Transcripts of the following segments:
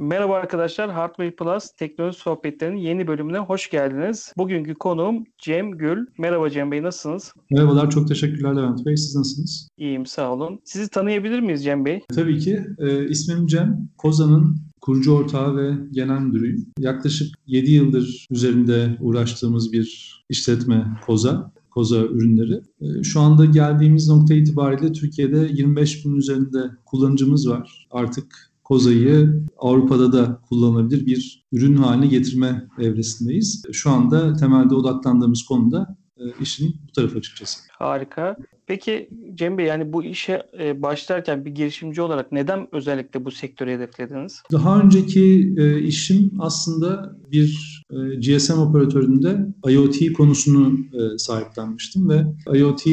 Merhaba arkadaşlar, Hardware Plus teknoloji sohbetlerinin yeni bölümüne hoş geldiniz. Bugünkü konuğum Cem Gül. Merhaba Cem Bey, nasılsınız? Merhabalar, çok teşekkürler Levent Bey. Siz nasılsınız? İyiyim, sağ olun. Sizi tanıyabilir miyiz Cem Bey? Tabii ki. E, ismim Cem. Koza'nın kurucu ortağı ve genel müdürüyüm. Yaklaşık 7 yıldır üzerinde uğraştığımız bir işletme Koza. Koza ürünleri. E, şu anda geldiğimiz nokta itibariyle Türkiye'de 25 bin üzerinde kullanıcımız var. Artık kozayı Avrupa'da da kullanılabilir bir ürün haline getirme evresindeyiz. Şu anda temelde odaklandığımız konuda e, işin bu tarafı açıkçası. Harika. Peki Cem Bey yani bu işe e, başlarken bir girişimci olarak neden özellikle bu sektörü hedeflediniz? Daha önceki e, işim aslında bir GSM operatöründe IoT konusunu sahiplenmiştim ve IoT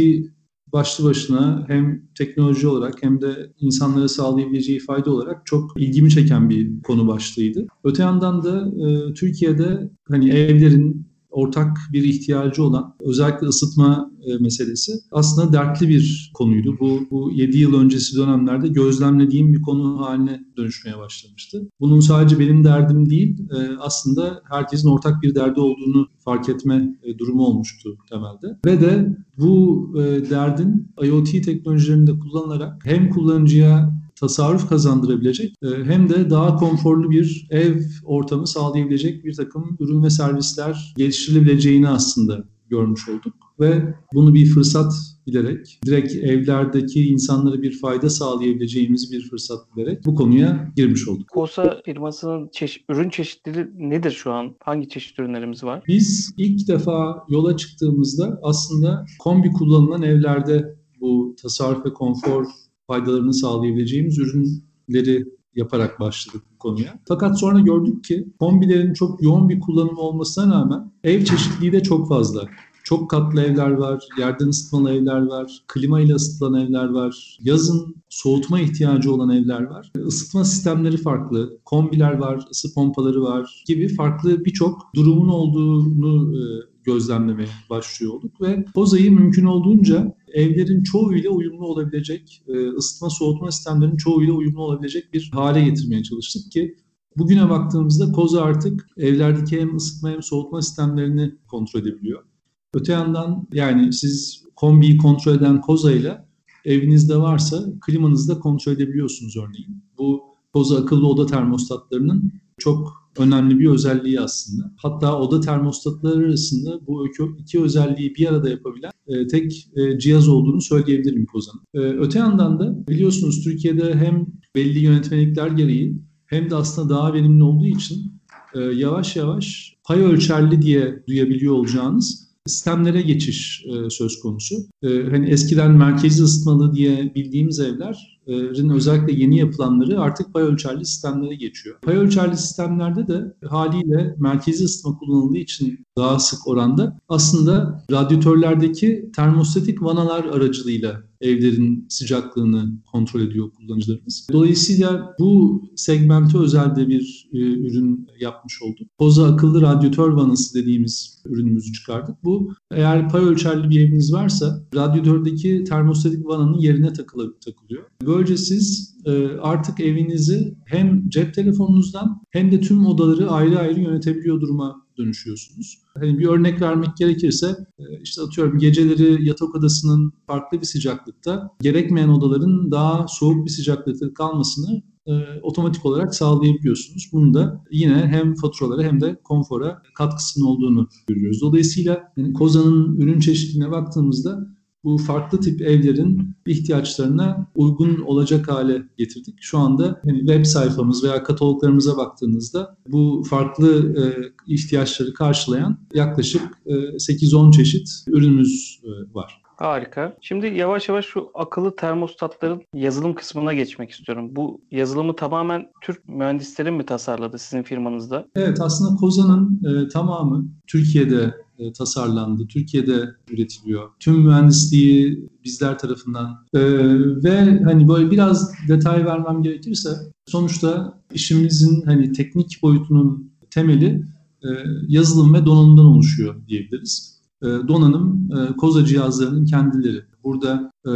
başlı başına hem teknoloji olarak hem de insanlara sağlayabileceği fayda olarak çok ilgimi çeken bir konu başlığıydı. Öte yandan da e, Türkiye'de hani evlerin ortak bir ihtiyacı olan özellikle ısıtma meselesi aslında dertli bir konuydu. Bu, bu 7 yıl öncesi dönemlerde gözlemlediğim bir konu haline dönüşmeye başlamıştı. Bunun sadece benim derdim değil e, aslında herkesin ortak bir derdi olduğunu fark etme e, durumu olmuştu temelde. Ve de bu e, derdin IoT teknolojilerinde kullanılarak hem kullanıcıya tasarruf kazandırabilecek e, hem de daha konforlu bir ev ortamı sağlayabilecek bir takım ürün ve servisler geliştirilebileceğini aslında görmüş olduk. Ve bunu bir fırsat bilerek, direkt evlerdeki insanlara bir fayda sağlayabileceğimiz bir fırsat bilerek bu konuya girmiş olduk. Kosa firmasının çeşit, ürün çeşitleri nedir şu an? Hangi çeşit ürünlerimiz var? Biz ilk defa yola çıktığımızda aslında kombi kullanılan evlerde bu tasarruf ve konfor faydalarını sağlayabileceğimiz ürünleri yaparak başladık bu konuya. Fakat sonra gördük ki kombilerin çok yoğun bir kullanımı olmasına rağmen ev çeşitliliği de çok fazla. Çok katlı evler var, yerden ısıtmalı evler var, klima ile ısıtılan evler var, yazın soğutma ihtiyacı olan evler var. Isıtma sistemleri farklı, kombiler var, ısı pompaları var gibi farklı birçok durumun olduğunu e, gözlemlemeye başlıyor olduk ve Poza'yı mümkün olduğunca evlerin çoğuyla uyumlu olabilecek, e, ısıtma soğutma sistemlerinin çoğuyla uyumlu olabilecek bir hale getirmeye çalıştık ki bugüne baktığımızda Koza artık evlerdeki hem ısıtma hem soğutma sistemlerini kontrol edebiliyor. Öte yandan yani siz kombiyi kontrol eden Koza ile evinizde varsa klimanızı da kontrol edebiliyorsunuz örneğin. Bu Koza akıllı oda termostatlarının çok önemli bir özelliği aslında. Hatta oda termostatları arasında bu iki özelliği bir arada yapabilen e, tek e, cihaz olduğunu söyleyebilirim Koza'nın. E, öte yandan da biliyorsunuz Türkiye'de hem belli yönetmelikler gereği hem de aslında daha verimli olduğu için yavaş yavaş pay ölçerli diye duyabiliyor olacağınız sistemlere geçiş e, söz konusu. E, hani eskiden merkezi ısıtmalı diye bildiğimiz evlerin özellikle yeni yapılanları artık pay ölçerli sistemlere geçiyor. Pay ölçerli sistemlerde de haliyle merkezi ısıtma kullanıldığı için daha sık oranda aslında radyatörlerdeki termostatik vanalar aracılığıyla evlerin sıcaklığını kontrol ediyor kullanıcılarımız. Dolayısıyla bu segmente özel de bir e, ürün yapmış olduk. Poza akıllı radyatör vanası dediğimiz ürünümüzü çıkardık. Bu eğer pay ölçerli bir eviniz varsa radyatördeki termostatik vananın yerine takılı, takılıyor. Böylece siz e, artık evinizi hem cep telefonunuzdan hem de tüm odaları ayrı ayrı yönetebiliyor duruma dönüşüyorsunuz. Hani bir örnek vermek gerekirse e, işte atıyorum geceleri yatak odasının farklı bir sıcaklıkta gerekmeyen odaların daha soğuk bir sıcaklıkta kalmasını e, otomatik olarak sağlayabiliyorsunuz. Bunu da yine hem faturalara hem de konfora katkısının olduğunu görüyoruz. Dolayısıyla yani Koza'nın ürün çeşitliliğine baktığımızda bu farklı tip evlerin ihtiyaçlarına uygun olacak hale getirdik. Şu anda yani web sayfamız veya kataloglarımıza baktığınızda bu farklı e, ihtiyaçları karşılayan yaklaşık e, 8-10 çeşit ürünümüz e, var. Harika. Şimdi yavaş yavaş şu akıllı termostatların yazılım kısmına geçmek istiyorum. Bu yazılımı tamamen Türk mühendislerin mi tasarladı sizin firmanızda? Evet aslında Koza'nın e, tamamı Türkiye'de e, tasarlandı. Türkiye'de üretiliyor. Tüm mühendisliği bizler tarafından e, ve hani böyle biraz detay vermem gerekirse sonuçta işimizin hani teknik boyutunun temeli e, yazılım ve donanımdan oluşuyor diyebiliriz. E, donanım e, koza cihazlarının kendileri. Burada e,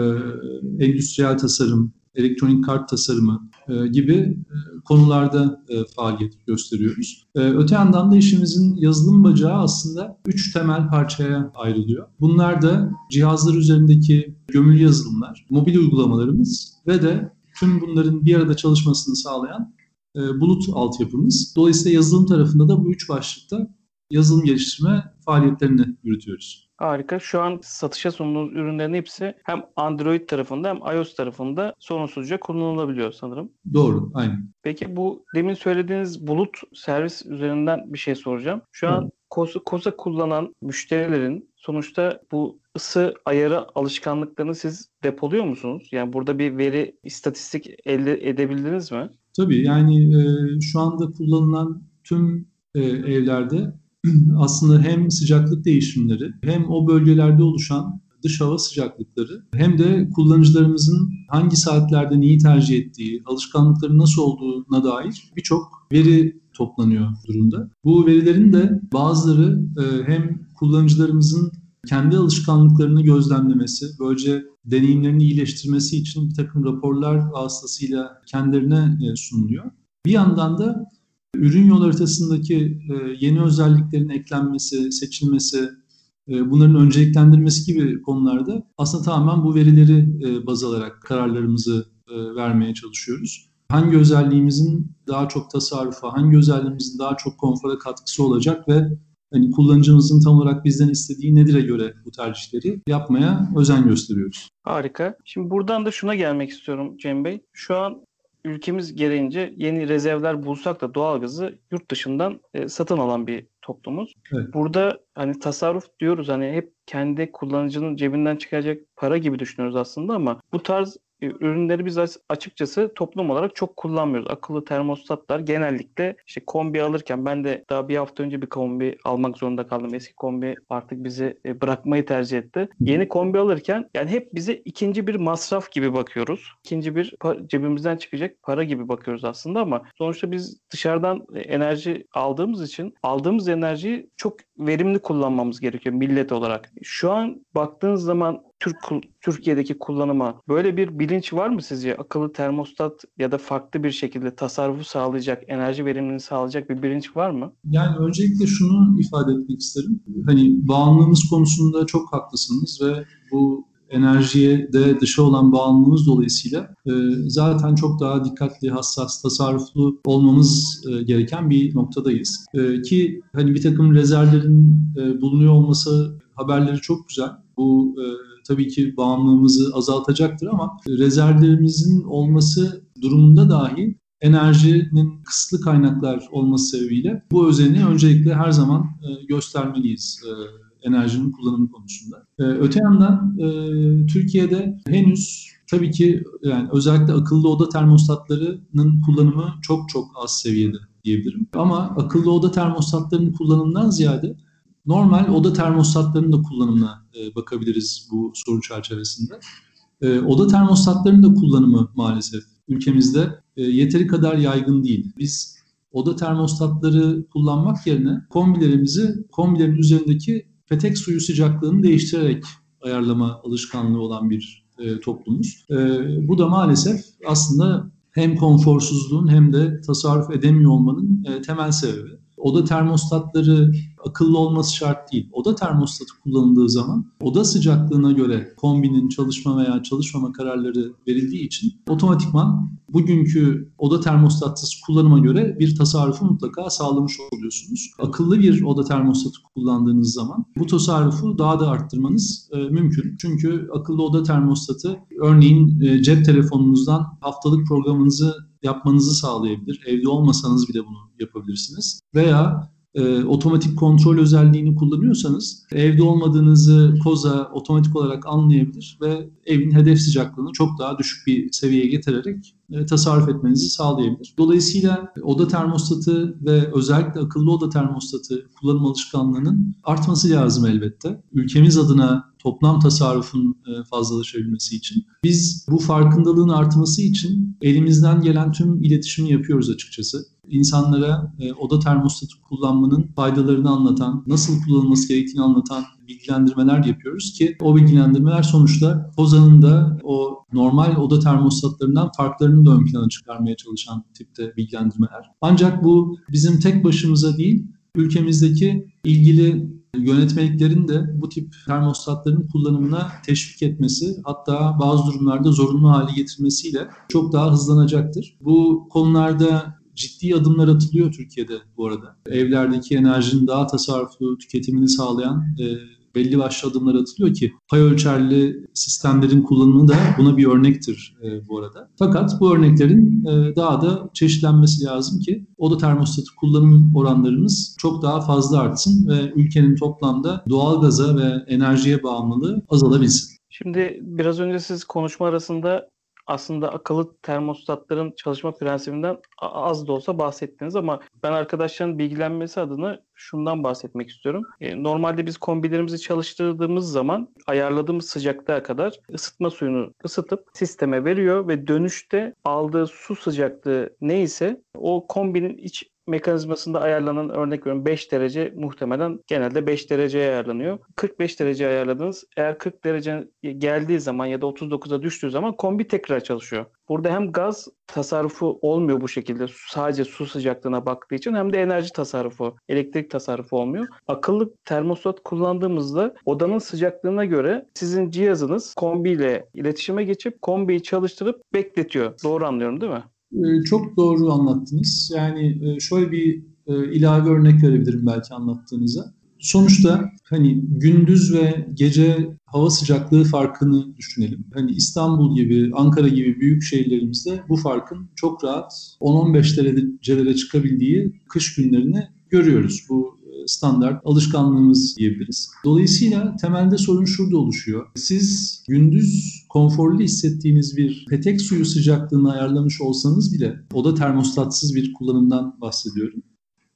endüstriyel tasarım, elektronik kart tasarımı e, gibi konularda faaliyet gösteriyoruz. Öte yandan da işimizin yazılım bacağı aslında üç temel parçaya ayrılıyor. Bunlar da cihazlar üzerindeki gömülü yazılımlar, mobil uygulamalarımız ve de tüm bunların bir arada çalışmasını sağlayan bulut altyapımız. Dolayısıyla yazılım tarafında da bu üç başlıkta yazılım geliştirme faaliyetlerini yürütüyoruz. Harika. Şu an satışa sunduğunuz ürünlerin hepsi hem Android tarafında hem iOS tarafında sorunsuzca kullanılabiliyor sanırım. Doğru, aynen. Peki bu demin söylediğiniz bulut servis üzerinden bir şey soracağım. Şu an KOSA, KOSA kullanan müşterilerin sonuçta bu ısı ayarı alışkanlıklarını siz depoluyor musunuz? Yani burada bir veri, istatistik elde edebildiniz mi? Tabii yani e, şu anda kullanılan tüm e, evlerde aslında hem sıcaklık değişimleri hem o bölgelerde oluşan dış hava sıcaklıkları hem de kullanıcılarımızın hangi saatlerde neyi tercih ettiği, alışkanlıkları nasıl olduğuna dair birçok veri toplanıyor durumda. Bu verilerin de bazıları e, hem kullanıcılarımızın kendi alışkanlıklarını gözlemlemesi, böylece deneyimlerini iyileştirmesi için bir takım raporlar vasıtasıyla kendilerine e, sunuluyor. Bir yandan da ürün yol haritasındaki e, yeni özelliklerin eklenmesi, seçilmesi, e, bunların önceliklendirmesi gibi konularda aslında tamamen bu verileri baz alarak kararlarımızı vermeye çalışıyoruz. Hangi özelliğimizin daha çok tasarrufa, hangi özelliğimizin daha çok konfora katkısı olacak ve hani kullanıcımızın tam olarak bizden istediği nedir'e göre bu tercihleri yapmaya özen gösteriyoruz. Harika. Şimdi buradan da şuna gelmek istiyorum Cem Bey. Şu an ülkemiz gereğince yeni rezervler bulsak da doğalgazı yurt dışından e, satın alan bir toplumuz. Evet. Burada hani tasarruf diyoruz hani hep kendi kullanıcının cebinden çıkacak para gibi düşünüyoruz aslında ama bu tarz ürünleri biz açıkçası toplum olarak çok kullanmıyoruz. Akıllı termostatlar genellikle işte kombi alırken ben de daha bir hafta önce bir kombi almak zorunda kaldım. Eski kombi artık bizi e, bırakmayı tercih etti. Yeni kombi alırken yani hep bize ikinci bir masraf gibi bakıyoruz. İkinci bir cebimizden çıkacak para gibi bakıyoruz aslında ama sonuçta biz dışarıdan e, enerji aldığımız için aldığımız enerjiyi çok verimli kullanmamız gerekiyor millet olarak. Şu an baktığınız zaman Türk Türkiye'deki kullanıma böyle bir bilinç var mı sizce? Akıllı termostat ya da farklı bir şekilde tasarrufu sağlayacak, enerji verimini sağlayacak bir bilinç var mı? Yani öncelikle şunu ifade etmek isterim. Hani bağımlılığımız konusunda çok haklısınız ve bu enerjiye de dışa olan bağımlılığımız dolayısıyla e, zaten çok daha dikkatli, hassas, tasarruflu olmamız e, gereken bir noktadayız. E, ki hani bir takım rezervlerin bulunuyor olması haberleri çok güzel. Bu tabii ki bağımlılığımızı azaltacaktır ama rezervlerimizin olması durumunda dahi enerjinin kısıtlı kaynaklar olması sebebiyle bu özeni öncelikle her zaman göstermeliyiz enerjinin kullanımı konusunda. E, öte yandan Türkiye'de henüz tabii ki yani özellikle akıllı oda termostatlarının kullanımı çok çok az seviyede diyebilirim. Ama akıllı oda termostatlarının kullanımından ziyade normal oda termostatlarının da kullanımına e, bakabiliriz bu soru çerçevesinde. E, oda termostatlarının da kullanımı maalesef ülkemizde e, yeteri kadar yaygın değil. Biz oda termostatları kullanmak yerine kombilerimizi kombilerin üzerindeki petek suyu sıcaklığını değiştirerek ayarlama alışkanlığı olan bir e, toplumuz. E, bu da maalesef aslında hem konforsuzluğun hem de tasarruf edemiyor olmanın e, temel sebebi oda termostatları akıllı olması şart değil. Oda termostatı kullanıldığı zaman oda sıcaklığına göre kombinin çalışma veya çalışmama kararları verildiği için otomatikman bugünkü oda termostatsız kullanıma göre bir tasarrufu mutlaka sağlamış oluyorsunuz. Akıllı bir oda termostatı kullandığınız zaman bu tasarrufu daha da arttırmanız e, mümkün. Çünkü akıllı oda termostatı örneğin e, cep telefonunuzdan haftalık programınızı yapmanızı sağlayabilir. Evde olmasanız bile bunu yapabilirsiniz. Veya e, otomatik kontrol özelliğini kullanıyorsanız evde olmadığınızı koza otomatik olarak anlayabilir ve evin hedef sıcaklığını çok daha düşük bir seviyeye getirerek e, tasarruf etmenizi sağlayabilir. Dolayısıyla oda termostatı ve özellikle akıllı oda termostatı kullanım alışkanlığının artması lazım elbette. Ülkemiz adına toplam tasarrufun e, fazlalaşabilmesi için. Biz bu farkındalığın artması için elimizden gelen tüm iletişimi yapıyoruz açıkçası insanlara e, oda termostatı kullanmanın faydalarını anlatan, nasıl kullanılması gerektiğini anlatan bilgilendirmeler yapıyoruz ki o bilgilendirmeler sonuçta Kozan'ın da o normal oda termostatlarından farklarını da ön plana çıkarmaya çalışan tipte bilgilendirmeler. Ancak bu bizim tek başımıza değil, ülkemizdeki ilgili yönetmeliklerin de bu tip termostatların kullanımına teşvik etmesi hatta bazı durumlarda zorunlu hale getirmesiyle çok daha hızlanacaktır. Bu konularda ciddi adımlar atılıyor Türkiye'de bu arada. Evlerdeki enerjinin daha tasarruflu tüketimini sağlayan e, belli başlı adımlar atılıyor ki pay ölçerli sistemlerin kullanımı da buna bir örnektir e, bu arada. Fakat bu örneklerin e, daha da çeşitlenmesi lazım ki oda termostatı kullanım oranlarımız çok daha fazla artsın ve ülkenin toplamda doğalgaza ve enerjiye bağımlılığı azalabilsin. Şimdi biraz önce siz konuşma arasında aslında akıllı termostatların çalışma prensibinden az da olsa bahsettiniz ama ben arkadaşların bilgilenmesi adına şundan bahsetmek istiyorum. E, normalde biz kombilerimizi çalıştırdığımız zaman ayarladığımız sıcaklığa kadar ısıtma suyunu ısıtıp sisteme veriyor ve dönüşte aldığı su sıcaklığı neyse o kombinin iç mekanizmasında ayarlanan örnek veriyorum 5 derece muhtemelen genelde 5 dereceye ayarlanıyor. 45 derece ayarladınız. Eğer 40 derece geldiği zaman ya da 39'a düştüğü zaman kombi tekrar çalışıyor. Burada hem gaz tasarrufu olmuyor bu şekilde sadece su sıcaklığına baktığı için hem de enerji tasarrufu, elektrik tasarrufu olmuyor. Akıllı termostat kullandığımızda odanın sıcaklığına göre sizin cihazınız kombiyle iletişime geçip kombiyi çalıştırıp bekletiyor. Doğru anlıyorum değil mi? Ee, çok doğru anlattınız. Yani e, şöyle bir e, ilave örnek verebilirim belki anlattığınıza. Sonuçta hani gündüz ve gece hava sıcaklığı farkını düşünelim. Hani İstanbul gibi, Ankara gibi büyük şehirlerimizde bu farkın çok rahat 10-15 derecelere çıkabildiği kış günlerini görüyoruz. Bu standart alışkanlığımız diyebiliriz. Dolayısıyla temelde sorun şurada oluşuyor. Siz gündüz konforlu hissettiğiniz bir petek suyu sıcaklığını ayarlamış olsanız bile oda termostatsız bir kullanımdan bahsediyorum.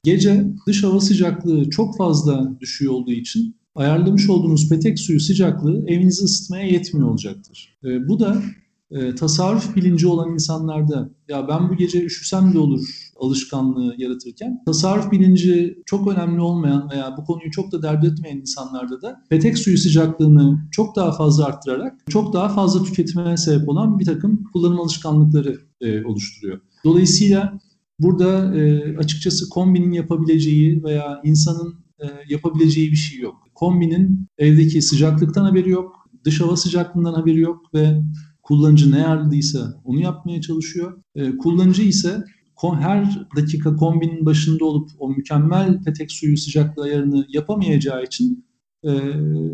Gece dış hava sıcaklığı çok fazla düşüyor olduğu için ayarlamış olduğunuz petek suyu sıcaklığı evinizi ısıtmaya yetmiyor olacaktır. E, bu da e, tasarruf bilinci olan insanlarda ya ben bu gece üşüsem de olur alışkanlığı yaratırken tasarruf bilinci çok önemli olmayan veya bu konuyu çok da dert etmeyen insanlarda da petek suyu sıcaklığını çok daha fazla arttırarak çok daha fazla tüketime sebep olan bir takım kullanım alışkanlıkları e, oluşturuyor. Dolayısıyla burada e, açıkçası kombinin yapabileceği veya insanın e, yapabileceği bir şey yok. Kombinin evdeki sıcaklıktan haberi yok, dış hava sıcaklığından haberi yok ve kullanıcı ne ayarladıysa onu yapmaya çalışıyor. E, kullanıcı ise her dakika kombinin başında olup o mükemmel petek suyu sıcaklığı ayarını yapamayacağı için e,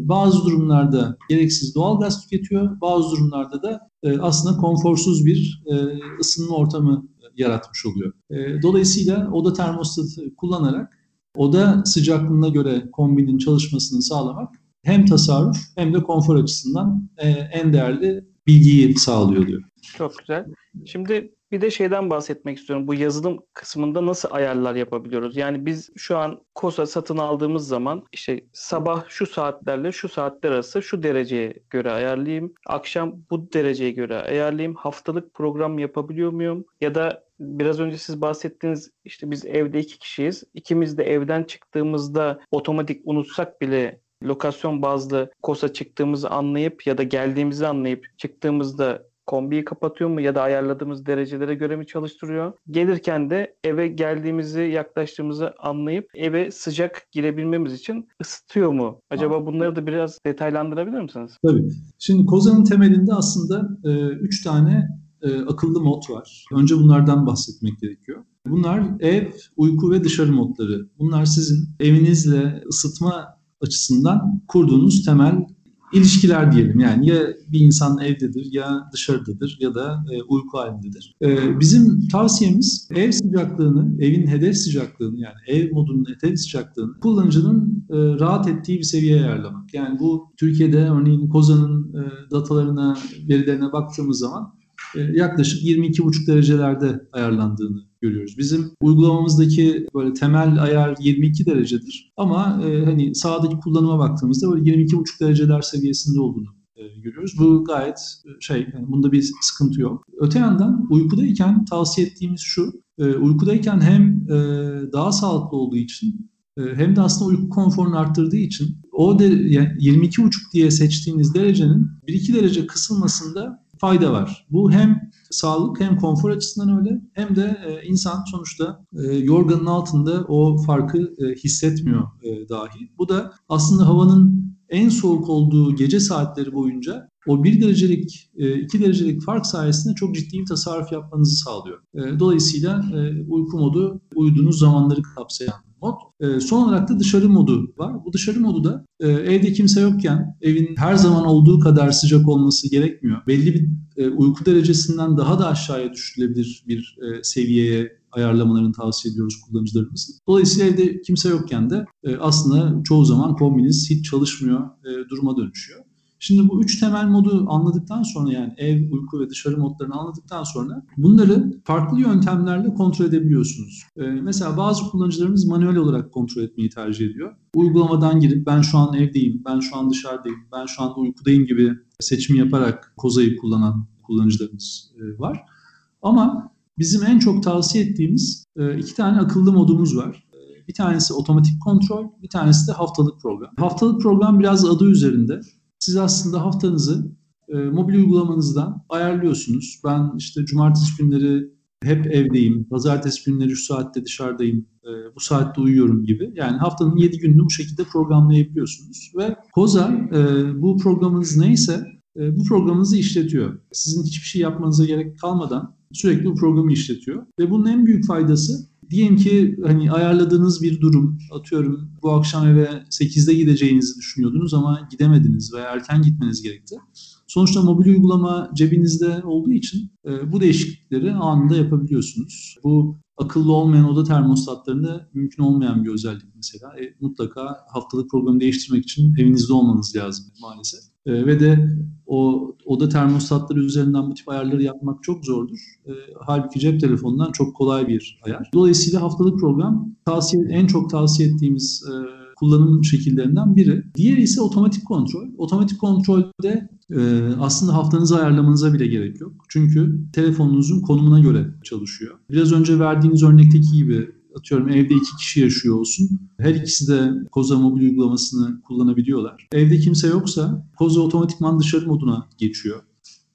bazı durumlarda gereksiz doğal gaz tüketiyor, bazı durumlarda da e, aslında konforsuz bir e, ısınma ortamı yaratmış oluyor. E, dolayısıyla oda termostatı kullanarak oda sıcaklığına göre kombinin çalışmasını sağlamak hem tasarruf hem de konfor açısından en değerli bilgiyi sağlıyor diyor. Çok güzel. Şimdi bir de şeyden bahsetmek istiyorum. Bu yazılım kısmında nasıl ayarlar yapabiliyoruz? Yani biz şu an KOSA satın aldığımız zaman işte sabah şu saatlerle şu saatler arası şu dereceye göre ayarlayayım. Akşam bu dereceye göre ayarlayayım. Haftalık program yapabiliyor muyum? Ya da biraz önce siz bahsettiğiniz işte biz evde iki kişiyiz. İkimiz de evden çıktığımızda otomatik unutsak bile lokasyon bazlı kosa çıktığımızı anlayıp ya da geldiğimizi anlayıp çıktığımızda kombiyi kapatıyor mu ya da ayarladığımız derecelere göre mi çalıştırıyor? Gelirken de eve geldiğimizi, yaklaştığımızı anlayıp eve sıcak girebilmemiz için ısıtıyor mu? Acaba bunları da biraz detaylandırabilir misiniz? Tabii. Şimdi Koza'nın temelinde aslında e, üç tane e, akıllı mod var. Önce bunlardan bahsetmek gerekiyor. Bunlar ev, uyku ve dışarı modları. Bunlar sizin evinizle ısıtma açısından kurduğunuz temel ilişkiler diyelim. Yani ya bir insan evdedir ya dışarıdadır ya da e, uyku halindedir. E, bizim tavsiyemiz ev sıcaklığını, evin hedef sıcaklığını yani ev modunun hedef sıcaklığını kullanıcının e, rahat ettiği bir seviyeye ayarlamak. Yani bu Türkiye'de örneğin Kozan'ın datalarına, verilerine baktığımız zaman yaklaşık 22,5 derecelerde ayarlandığını görüyoruz. Bizim uygulamamızdaki böyle temel ayar 22 derecedir. Ama e, hani sahadaki kullanıma baktığımızda böyle 22,5 dereceler seviyesinde olduğunu e, görüyoruz. Bu gayet e, şey, yani bunda bir sıkıntı yok. Öte yandan uykudayken tavsiye ettiğimiz şu, e, uykudayken hem daha sağlıklı olduğu için hem de aslında uyku konforunu arttırdığı için o de, yani 22,5 diye seçtiğiniz derecenin 1-2 derece kısılmasında fayda var. Bu hem sağlık hem konfor açısından öyle hem de e, insan sonuçta e, yorganın altında o farkı e, hissetmiyor e, dahi. Bu da aslında havanın en soğuk olduğu gece saatleri boyunca o 1 derecelik, 2 derecelik fark sayesinde çok ciddi bir tasarruf yapmanızı sağlıyor. Dolayısıyla uyku modu uyuduğunuz zamanları kapsayan mod. Son olarak da dışarı modu var. Bu dışarı modu da evde kimse yokken evin her zaman olduğu kadar sıcak olması gerekmiyor. Belli bir uyku derecesinden daha da aşağıya düşürülebilir bir seviyeye ayarlamalarını tavsiye ediyoruz kullanıcılarımızın. Dolayısıyla evde kimse yokken de aslında çoğu zaman kombiniz hiç çalışmıyor duruma dönüşüyor. Şimdi bu üç temel modu anladıktan sonra yani ev, uyku ve dışarı modlarını anladıktan sonra bunları farklı yöntemlerle kontrol edebiliyorsunuz. Ee, mesela bazı kullanıcılarımız manuel olarak kontrol etmeyi tercih ediyor. Uygulamadan girip ben şu an evdeyim, ben şu an dışarıdayım, ben şu anda uykudayım gibi seçim yaparak Koza'yı kullanan kullanıcılarımız e, var. Ama bizim en çok tavsiye ettiğimiz e, iki tane akıllı modumuz var. E, bir tanesi otomatik kontrol, bir tanesi de haftalık program. Haftalık program biraz adı üzerinde siz aslında haftanızı e, mobil uygulamanızdan ayarlıyorsunuz. Ben işte cumartesi günleri hep evdeyim, pazartesi günleri şu saatte dışarıdayım, e, bu saatte uyuyorum gibi. Yani haftanın 7 gününü bu şekilde programlayabiliyorsunuz. Ve Koza e, bu programınız neyse e, bu programınızı işletiyor. Sizin hiçbir şey yapmanıza gerek kalmadan sürekli bu programı işletiyor. Ve bunun en büyük faydası Diyelim ki hani ayarladığınız bir durum, atıyorum bu akşam eve 8'de gideceğinizi düşünüyordunuz ama gidemediniz veya erken gitmeniz gerekti. Sonuçta mobil uygulama cebinizde olduğu için e, bu değişiklikleri anında yapabiliyorsunuz. Bu akıllı olmayan oda termostatlarında mümkün olmayan bir özellik mesela. E, mutlaka haftalık programı değiştirmek için evinizde olmanız lazım maalesef. E, ve de o oda termostatları üzerinden bu tip ayarları yapmak çok zordur. E, halbuki cep telefonundan çok kolay bir ayar. Dolayısıyla haftalık program tavsiye en çok tavsiye ettiğimiz e, kullanım şekillerinden biri. Diğeri ise otomatik kontrol. Otomatik kontrolde e, aslında haftanızı ayarlamanıza bile gerek yok. Çünkü telefonunuzun konumuna göre çalışıyor. Biraz önce verdiğiniz örnekteki gibi atıyorum evde iki kişi yaşıyor olsun. Her ikisi de Koza mobil uygulamasını kullanabiliyorlar. Evde kimse yoksa Koza otomatikman dışarı moduna geçiyor.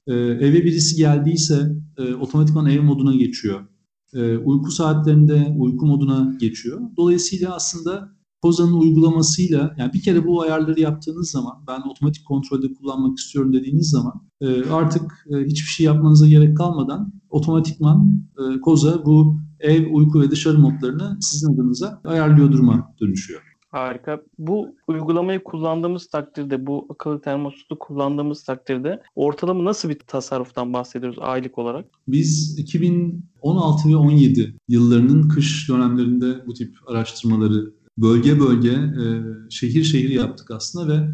Ee, eve birisi geldiyse e, otomatikman ev moduna geçiyor. Ee, uyku saatlerinde uyku moduna geçiyor. Dolayısıyla aslında Koza'nın uygulamasıyla yani bir kere bu ayarları yaptığınız zaman ben otomatik kontrolde kullanmak istiyorum dediğiniz zaman e, artık e, hiçbir şey yapmanıza gerek kalmadan otomatikman e, Koza bu ev, uyku ve dışarı modlarını sizin adınıza ayarlıyor duruma dönüşüyor. Harika. Bu uygulamayı kullandığımız takdirde, bu akıllı termostatı kullandığımız takdirde ortalama nasıl bir tasarruftan bahsediyoruz aylık olarak? Biz 2016 ve 17 yıllarının kış dönemlerinde bu tip araştırmaları bölge bölge, e, şehir şehir yaptık aslında ve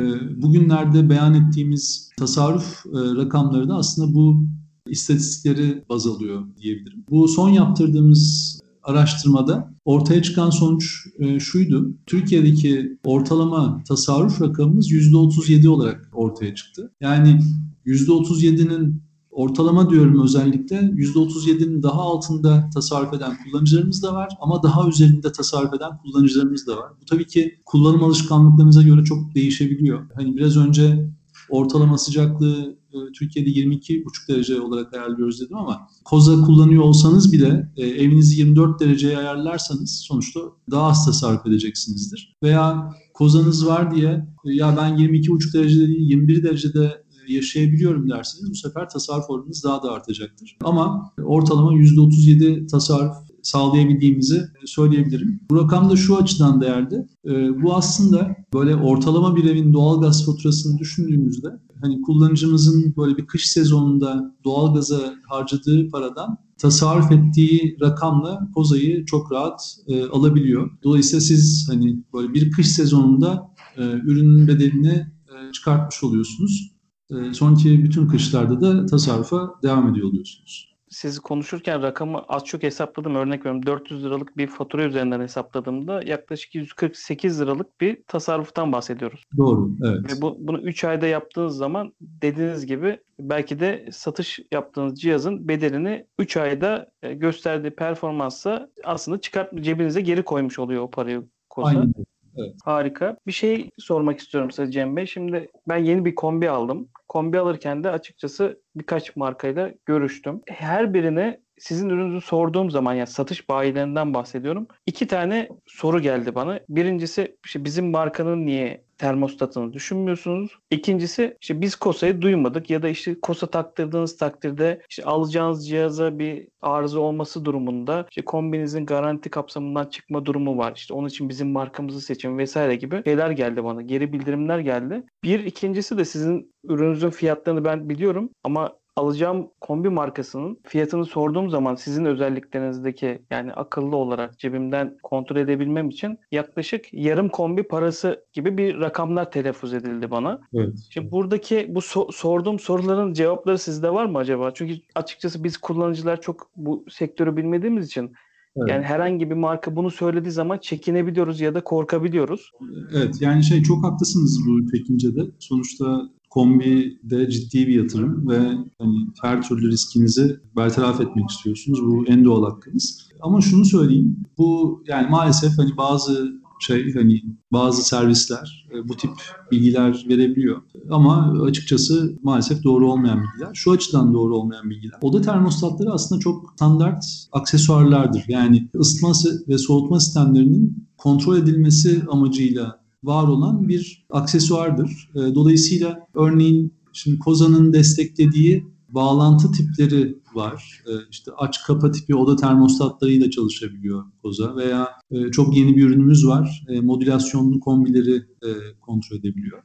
e, bugünlerde beyan ettiğimiz tasarruf e, rakamları da aslında bu istatistikleri baz alıyor diyebilirim. Bu son yaptırdığımız araştırmada ortaya çıkan sonuç e, şuydu. Türkiye'deki ortalama tasarruf rakamımız %37 olarak ortaya çıktı. Yani %37'nin ortalama diyorum özellikle %37'nin daha altında tasarruf eden kullanıcılarımız da var ama daha üzerinde tasarruf eden kullanıcılarımız da var. Bu tabii ki kullanım alışkanlıklarınıza göre çok değişebiliyor. Hani biraz önce ortalama sıcaklığı Türkiye'de 22,5 derece olarak ayarlıyoruz dedim ama koza kullanıyor olsanız bile e, evinizi 24 dereceye ayarlarsanız sonuçta daha az tasarruf edeceksinizdir. Veya kozanız var diye ya ben 22,5 derecede değil 21 derecede yaşayabiliyorum derseniz bu sefer tasarruf oranınız daha da artacaktır. Ama ortalama %37 tasarruf sağlayabildiğimizi söyleyebilirim. Bu rakam da şu açıdan değerli. Ee, bu aslında böyle ortalama bir evin doğal gaz faturasını düşündüğümüzde hani kullanıcımızın böyle bir kış sezonunda doğal gaza harcadığı paradan tasarruf ettiği rakamla kozayı çok rahat e, alabiliyor. Dolayısıyla siz hani böyle bir kış sezonunda e, ürünün bedelini e, çıkartmış oluyorsunuz. E, sonraki bütün kışlarda da tasarrufa devam ediyor oluyorsunuz. Siz konuşurken rakamı az çok hesapladım. Örnek veriyorum 400 liralık bir fatura üzerinden hesapladığımda yaklaşık 148 liralık bir tasarruftan bahsediyoruz. Doğru, evet. Ve bu, bunu 3 ayda yaptığınız zaman dediğiniz gibi belki de satış yaptığınız cihazın bedelini 3 ayda e, gösterdiği performansa aslında çıkart cebinize geri koymuş oluyor o parayı koza. Aynen. Evet. Harika. Bir şey sormak istiyorum size Cem Bey. Şimdi ben yeni bir kombi aldım. Kombi alırken de açıkçası birkaç markayla görüştüm. Her birine sizin ürününüzü sorduğum zaman yani satış bayilerinden bahsediyorum. İki tane soru geldi bana. Birincisi işte bizim markanın niye termostatını düşünmüyorsunuz? İkincisi işte biz KOSA'yı duymadık ya da işte KOSA taktırdığınız takdirde işte alacağınız cihaza bir arıza olması durumunda işte kombinizin garanti kapsamından çıkma durumu var. İşte onun için bizim markamızı seçin vesaire gibi şeyler geldi bana. Geri bildirimler geldi. Bir ikincisi de sizin ürününüzün fiyatlarını ben biliyorum ama alacağım kombi markasının fiyatını sorduğum zaman sizin özelliklerinizdeki yani akıllı olarak cebimden kontrol edebilmem için yaklaşık yarım kombi parası gibi bir rakamlar telaffuz edildi bana. Evet. Şimdi buradaki bu so- sorduğum soruların cevapları sizde var mı acaba? Çünkü açıkçası biz kullanıcılar çok bu sektörü bilmediğimiz için Evet. yani herhangi bir marka bunu söylediği zaman çekinebiliyoruz ya da korkabiliyoruz. Evet yani şey çok haklısınız bu çekincede. Sonuçta kombi de ciddi bir yatırım ve hani her türlü riskinizi bertaraf etmek istiyorsunuz. Bu en doğal hakkınız. Ama şunu söyleyeyim. Bu yani maalesef hani bazı şey hani bazı servisler e, bu tip bilgiler verebiliyor. Ama açıkçası maalesef doğru olmayan bilgiler. Şu açıdan doğru olmayan bilgiler. Oda termostatları aslında çok standart aksesuarlardır. Yani ısıtma ve soğutma sistemlerinin kontrol edilmesi amacıyla var olan bir aksesuardır. E, Dolayısıyla örneğin şimdi Koza'nın desteklediği bağlantı tipleri var. E, İşte aç kapa tipi oda termostatlarıyla çalışabiliyor Koza veya e, çok yeni bir ürünümüz var. E, Modülasyonlu kombileri e, kontrol edebiliyor.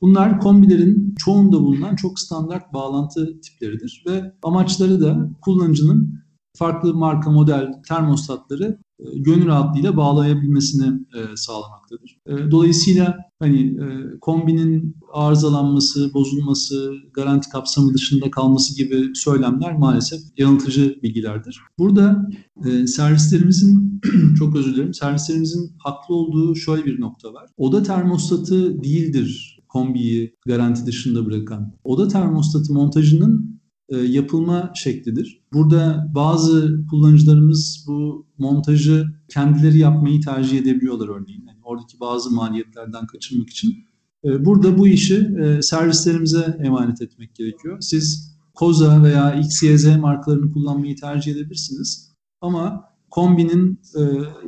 Bunlar kombilerin çoğunda bulunan çok standart bağlantı tipleridir ve amaçları da kullanıcının farklı marka model termostatları gönül rahatlığıyla bağlayabilmesini e, sağlamaktadır. E, dolayısıyla hani e, kombinin arızalanması, bozulması, garanti kapsamı dışında kalması gibi söylemler maalesef yanıltıcı bilgilerdir. Burada e, servislerimizin çok özür dilerim, servislerimizin haklı olduğu şöyle bir nokta var. Oda termostatı değildir kombiyi garanti dışında bırakan. Oda termostatı montajının e, yapılma şeklidir. Burada bazı kullanıcılarımız bu montajı kendileri yapmayı tercih edebiliyorlar örneğin. Yani oradaki bazı maliyetlerden kaçınmak için. E, burada bu işi e, servislerimize emanet etmek gerekiyor. Siz Koza veya XYZ markalarını kullanmayı tercih edebilirsiniz. Ama kombinin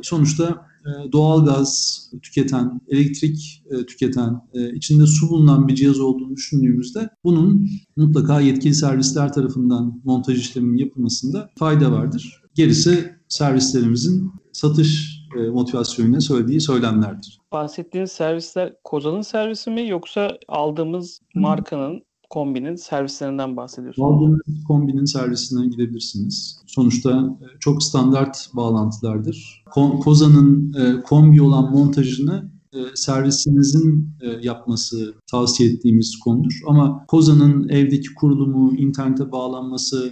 sonuçta doğal gaz tüketen, elektrik tüketen, içinde su bulunan bir cihaz olduğunu düşündüğümüzde bunun mutlaka yetkili servisler tarafından montaj işleminin yapılmasında fayda vardır. Gerisi servislerimizin satış motivasyonuyla söylediği söylemlerdir. Bahsettiğiniz servisler Koza'nın servisi mi yoksa aldığımız markanın kombinin servislerinden bahsediyorsunuz. Aldığınız kombinin servisine gidebilirsiniz. Sonuçta çok standart bağlantılardır. Koza'nın kombi olan montajını servisinizin yapması tavsiye ettiğimiz konudur. Ama Koza'nın evdeki kurulumu, internete bağlanması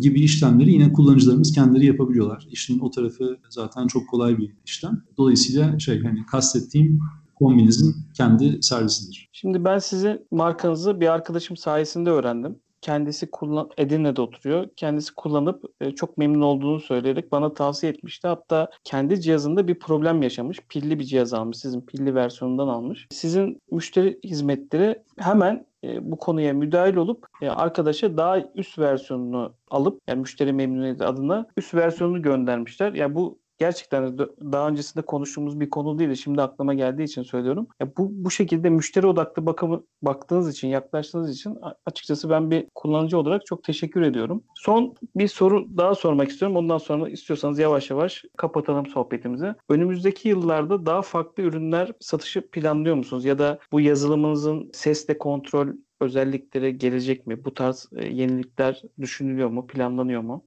gibi işlemleri yine kullanıcılarımız kendileri yapabiliyorlar. İşin o tarafı zaten çok kolay bir işlem. Dolayısıyla şey hani kastettiğim kombinizin kendi servisidir. Şimdi ben sizin markanızı bir arkadaşım sayesinde öğrendim. Kendisi kullan Edirne'de oturuyor. Kendisi kullanıp e, çok memnun olduğunu söyleyerek bana tavsiye etmişti. Hatta kendi cihazında bir problem yaşamış. Pilli bir cihaz almış. Sizin pilli versiyonundan almış. Sizin müşteri hizmetleri hemen e, bu konuya müdahil olup e, arkadaşa daha üst versiyonunu alıp yani müşteri memnuniyeti adına üst versiyonunu göndermişler. Yani bu gerçekten daha öncesinde konuştuğumuz bir konu değil. Şimdi aklıma geldiği için söylüyorum. Ya bu bu şekilde müşteri odaklı bakımı baktığınız için, yaklaştığınız için açıkçası ben bir kullanıcı olarak çok teşekkür ediyorum. Son bir soru daha sormak istiyorum. Ondan sonra istiyorsanız yavaş yavaş kapatalım sohbetimizi. Önümüzdeki yıllarda daha farklı ürünler satışı planlıyor musunuz? Ya da bu yazılımınızın sesle kontrol özellikleri gelecek mi? Bu tarz yenilikler düşünülüyor mu, planlanıyor mu?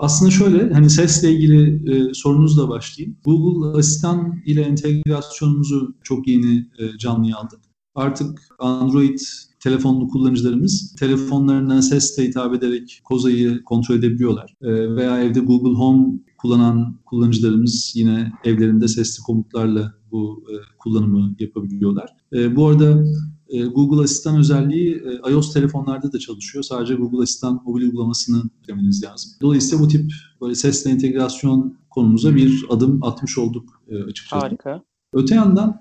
Aslında şöyle, hani sesle ilgili e, sorunuzla başlayayım. Google Asistan ile entegrasyonumuzu çok yeni e, canlıya aldık. Artık Android telefonlu kullanıcılarımız telefonlarına sesle hitap ederek Koza'yı kontrol edebiliyorlar. E, veya evde Google Home kullanan kullanıcılarımız yine evlerinde sesli komutlarla bu e, kullanımı yapabiliyorlar. E, bu arada e, Google Asistan özelliği e, iOS telefonlarda da çalışıyor. Sadece Google Asistan mobil uygulamasını yüklemeniz lazım. Dolayısıyla bu tip böyle sesle entegrasyon konumuza bir adım atmış olduk e, açıkçası. Harika. Öte yandan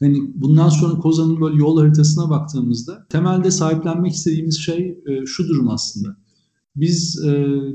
hani bundan sonra Koza'nın böyle yol haritasına baktığımızda temelde sahiplenmek istediğimiz şey e, şu durum aslında. Biz e,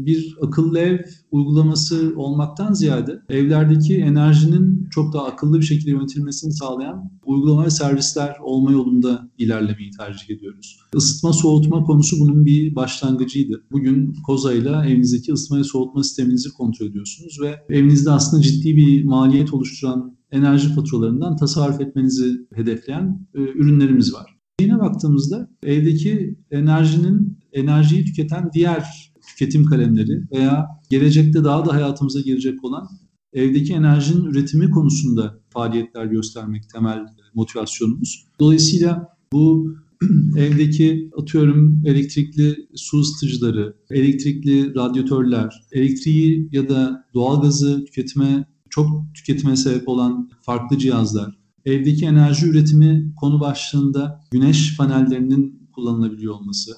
bir akıllı ev uygulaması olmaktan ziyade evlerdeki enerjinin çok daha akıllı bir şekilde yönetilmesini sağlayan uygulama ve servisler olma yolunda ilerlemeyi tercih ediyoruz. Isıtma soğutma konusu bunun bir başlangıcıydı. Bugün Koza ile evinizdeki ısıtma ve soğutma sisteminizi kontrol ediyorsunuz ve evinizde aslında ciddi bir maliyet oluşturan enerji faturalarından tasarruf etmenizi hedefleyen e, ürünlerimiz var. Yine baktığımızda evdeki enerjinin enerjiyi tüketen diğer tüketim kalemleri veya gelecekte daha da hayatımıza girecek olan evdeki enerjinin üretimi konusunda faaliyetler göstermek temel motivasyonumuz. Dolayısıyla bu evdeki atıyorum elektrikli su ısıtıcıları, elektrikli radyatörler, elektriği ya da doğalgazı tüketime çok tüketime sebep olan farklı cihazlar, evdeki enerji üretimi konu başlığında güneş panellerinin kullanılabiliyor olması,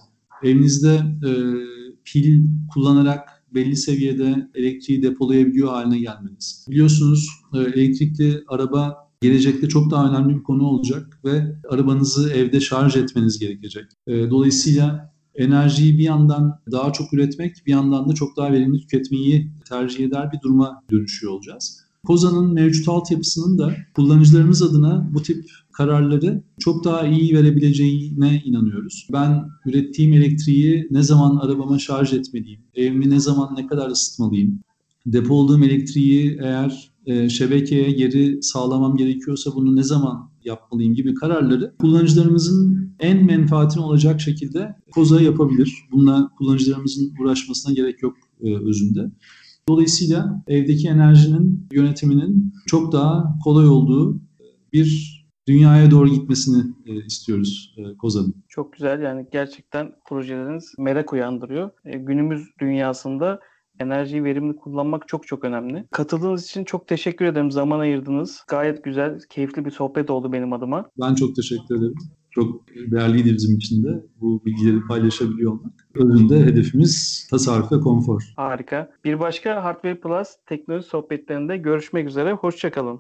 evinizde e, pil kullanarak belli seviyede elektriği depolayabiliyor haline gelmeniz. Biliyorsunuz e, elektrikli araba gelecekte çok daha önemli bir konu olacak ve arabanızı evde şarj etmeniz gerekecek. E, dolayısıyla enerjiyi bir yandan daha çok üretmek, bir yandan da çok daha verimli tüketmeyi tercih eder bir duruma dönüşüyor olacağız. Koza'nın mevcut altyapısının da kullanıcılarımız adına bu tip kararları çok daha iyi verebileceğine inanıyoruz. Ben ürettiğim elektriği ne zaman arabama şarj etmeliyim, evimi ne zaman ne kadar ısıtmalıyım, depoladığım elektriği eğer e, şebekeye geri sağlamam gerekiyorsa bunu ne zaman yapmalıyım gibi kararları kullanıcılarımızın en menfaatine olacak şekilde Koza yapabilir. Bununla kullanıcılarımızın uğraşmasına gerek yok e, özünde. Dolayısıyla evdeki enerjinin yönetiminin çok daha kolay olduğu bir dünyaya doğru gitmesini e, istiyoruz e, Koza'nın. Çok güzel yani gerçekten projeleriniz merak uyandırıyor. E, günümüz dünyasında enerjiyi verimli kullanmak çok çok önemli. Katıldığınız için çok teşekkür ederim. Zaman ayırdınız. Gayet güzel, keyifli bir sohbet oldu benim adıma. Ben çok teşekkür ederim. Çok değerliydi bizim için de bu bilgileri paylaşabiliyor olmak. Özünde hedefimiz tasarruf ve konfor. Harika. Bir başka Hardware Plus teknoloji sohbetlerinde görüşmek üzere. Hoşçakalın.